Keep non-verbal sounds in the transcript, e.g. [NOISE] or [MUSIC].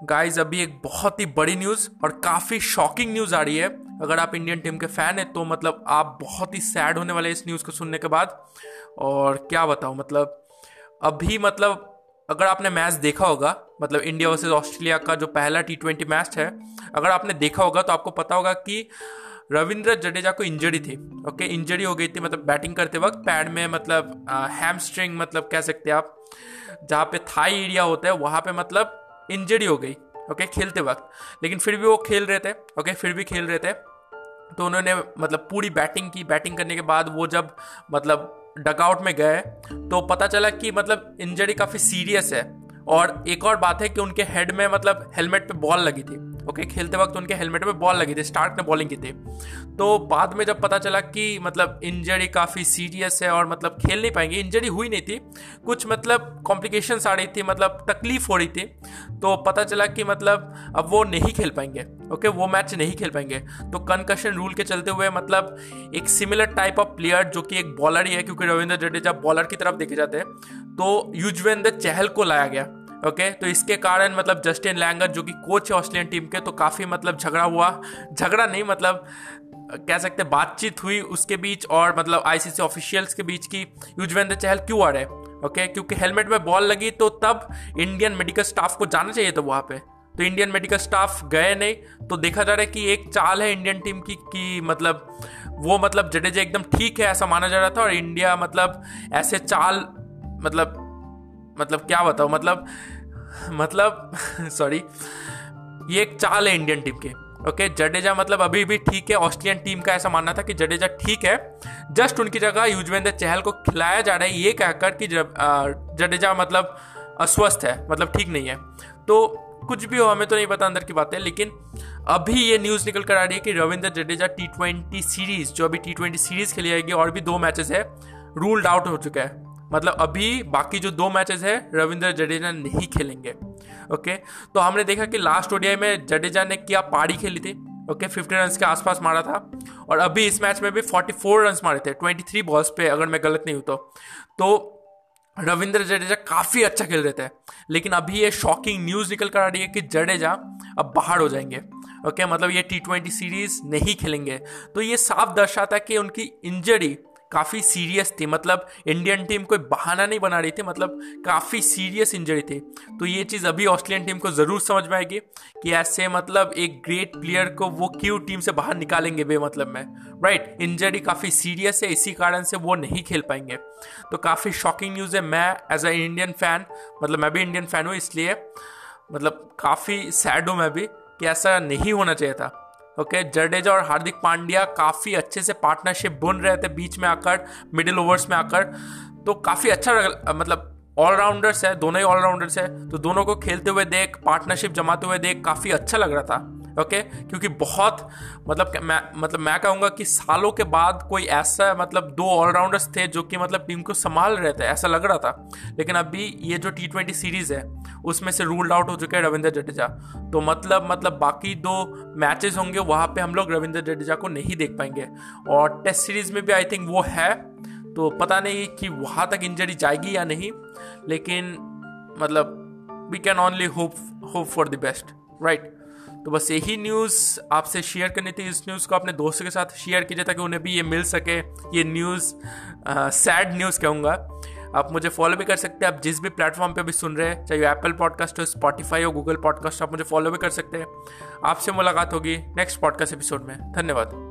Guys अभी एक बहुत ही बड़ी न्यूज़ और काफ़ी शॉकिंग न्यूज़ आ रही है। अगर आप इंडियन टीम के फ़ैन हैं तो मतलब आप बहुत ही सैड होने वाले इस न्यूज़ को सुनने के बाद। और क्या बताऊँ मतलब अभी मतलब अगर आपने मैच देखा होगा मतलब इंडिया वर्सेस ऑस्ट्रेलिया का जो पहला टी ट्वेंटी मैच है, अगर आपने देखा होगा तो आपको पता होगा कि रविंद्र जडेजा को इंजरी थी ओके इंजरी हो गई थी मतलब बैटिंग करते वक्त पैड में मतलब हैमस्ट्रिंग मतलब कह सकते हैं आप, जहाँ पे थाई एरिया होता है, वहाँ पे मतलब इंजरी हो गई, ओके, खेलते वक्त। लेकिन फिर भी वो खेल रहे थे, ओके, फिर भी खेल रहे थे। तो उन्होंने मतलब पूरी बैटिंग की, बैटिंग करने के बाद वो जब मतलब डकआउट में गए तो पता चला कि मतलब इंजरी काफ़ी सीरियस है। और एक और बात है कि उनके हेड में मतलब हेलमेट पे बॉल लगी थी, ओके, खेलते वक्त उनके हेलमेट में बॉल लगी थी स्टार्ट ने बॉलिंग की थी। तो बाद में जब पता चला कि मतलब इंजरी काफ़ी सीरियस है और मतलब खेल नहीं पाएँगे, इंजरी हुई नहीं थी, कुछ मतलब कॉम्प्लिकेशंस आ रही थी मतलब तकलीफ़ हो रही थी तो पता चला कि मतलब अब वो नहीं खेल पाएँगे ओके वो मैच नहीं खेल पाएँगे। तो कनकशन रूल के चलते हुए मतलब एक सिमिलर टाइप ऑफ़ प्लेयर जो कि एक बॉलर ही है क्योंकि रविंद्र जडेजा बॉलर की तरफ़ देखे जाते हैं तो युजवेंद्र चहल को लाया गया ओके okay, तो इसके कारण मतलब जस्टिन लैंगर जो कि कोच है ऑस्ट्रेलियन टीम के तो काफ़ी मतलब झगड़ा हुआ। झगड़ा नहीं मतलब कह सकते बातचीत हुई उसके बीच और मतलब आईसीसी ऑफिशियल्स के बीच की युजवेंद्र चहल क्यों आ रहे ओके क्योंकि हेलमेट में बॉल लगी तो तब इंडियन मेडिकल स्टाफ को जाना चाहिए था वहाँ पे। तो इंडियन मेडिकल स्टाफ गए नहीं तो देखा जा रहा है कि एक चाल है इंडियन टीम की, कि मतलब वो मतलब जडेजा एकदम ठीक है ऐसा माना जा रहा था और इंडिया मतलब ऐसे चाल मतलब मतलब क्या बताओ मतलब मतलब [LAUGHS] सॉरी ये एक चाल है इंडियन टीम के। ओके जडेजा मतलब अभी भी ठीक है ऑस्ट्रेलियन टीम का ऐसा मानना था कि जडेजा ठीक है। जस्ट उनकी जगह युजवेंद्र चहल को खिलाया जा रहा है, ये कहकर कि जडेजा मतलब अस्वस्थ है मतलब ठीक नहीं है। तो कुछ भी हो, हमें तो नहीं पता अंदर की बातें, लेकिन अभी ये न्यूज़ निकल कर आ रही है कि Ravindra Jadeja T twenty series जो अभी टी ट्वेंटी सीरीज़ खेली जाएगी, और भी दो मैचेस है रूल्ड आउट हो चुका है। मतलब अभी बाकी जो दो मैचेस है रविंद्र जडेजा नहीं खेलेंगे। ओके? तो हमने देखा कि लास्ट ओडिया में जडेजा ने क्या, पारी खेली थी, ओके? फिफ्टी रन के आसपास मारा था। और अभी इस मैच में भी फोर्टी फोर रन मारे थे ट्वेंटी थ्री बॉल्स पे, अगर मैं गलत नहीं हूँ तो। तो रविंद्र जडेजा काफ़ी अच्छा खेल रहे थे। लेकिन अभी ये शॉकिंग न्यूज़ निकल कर आ रही है कि जडेजा अब बाहर हो जाएँगे, ओके? मतलब ये टी ट्वेंटी सीरीज़ नहीं खेलेंगे। तो ये साफ़ दर्शाता है कि उनकी इंजरी काफ़ी सीरियस थी। मतलब इंडियन टीम कोई बहाना नहीं बना रही थी मतलब काफ़ी सीरियस इंजरी थी। तो ये चीज़ अभी ऑस्ट्रेलियन टीम को ज़रूर समझ में आएगी कि ऐसे मतलब एक ग्रेट प्लेयर को वो क्यों टीम से बाहर निकालेंगे बे मतलब में। राइट इंजरी काफ़ी सीरियस है, इसी कारण से वो नहीं खेल पाएँगे। तो काफ़ी शॉकिंग न्यूज़ है। मैं एज अ इंडियन फ़ैन मतलब मैं भी इंडियन फ़ैन हूँ, इसलिए मतलब काफ़ी सैड हूँ मैं भी कि ऐसा नहीं होना चाहिए था। ओके जडेजा और हार्दिक पांड्या काफ़ी अच्छे से पार्टनरशिप बुन रहे थे बीच में आकर मिडिल ओवर्स में आकर। तो काफ़ी अच्छा मतलब ऑलराउंडर्स है, दोनों ही ऑलराउंडर्स है। तो दोनों को खेलते हुए देख पार्टनरशिप जमाते हुए देख, काफ़ी अच्छा लग रहा था। ओके क्योंकि बहुत मतलब मैं मतलब मैं कहूँगा कि सालों के बाद कोई ऐसा मतलब दो ऑलराउंडर्स थे जो कि मतलब टीम को संभाल रहे थे, ऐसा लग रहा था। लेकिन अभी ये जो टी ट्वेंटी सीरीज़ है, उसमें से रूल्ड आउट हो चुके हैं रविंद्र जडेजा। तो मतलब मतलब बाकी दो मैचेस होंगे, वहाँ पे हम लोग रविंद्र जडेजा को नहीं देख पाएँगे। और टेस्ट सीरीज़ में भी आई थिंक वो है। तो पता नहीं कि वहाँ तक इंजरी जाएगी या नहीं, लेकिन मतलब we can only hope hope for the best right तो बस यही न्यूज़ आपसे शेयर करनी थी। इस न्यूज़ को अपने दोस्तों के साथ शेयर कीजिए ताकि उन्हें भी ये मिल सके। ये न्यूज़ सैड न्यूज़ कहूँगा। आप मुझे फॉलो भी कर सकते हैं। आप जिस भी प्लेटफॉर्म पे भी सुन रहे हैं, चाहे एप्पल पॉडकास्ट हो स्पॉटीफाई हो गूगल पॉडकास्ट आप मुझे फॉलो भी कर सकते हैं। आपसे मुलाकात होगी नेक्स्ट पॉडकास्ट एपिसोड में। धन्यवाद।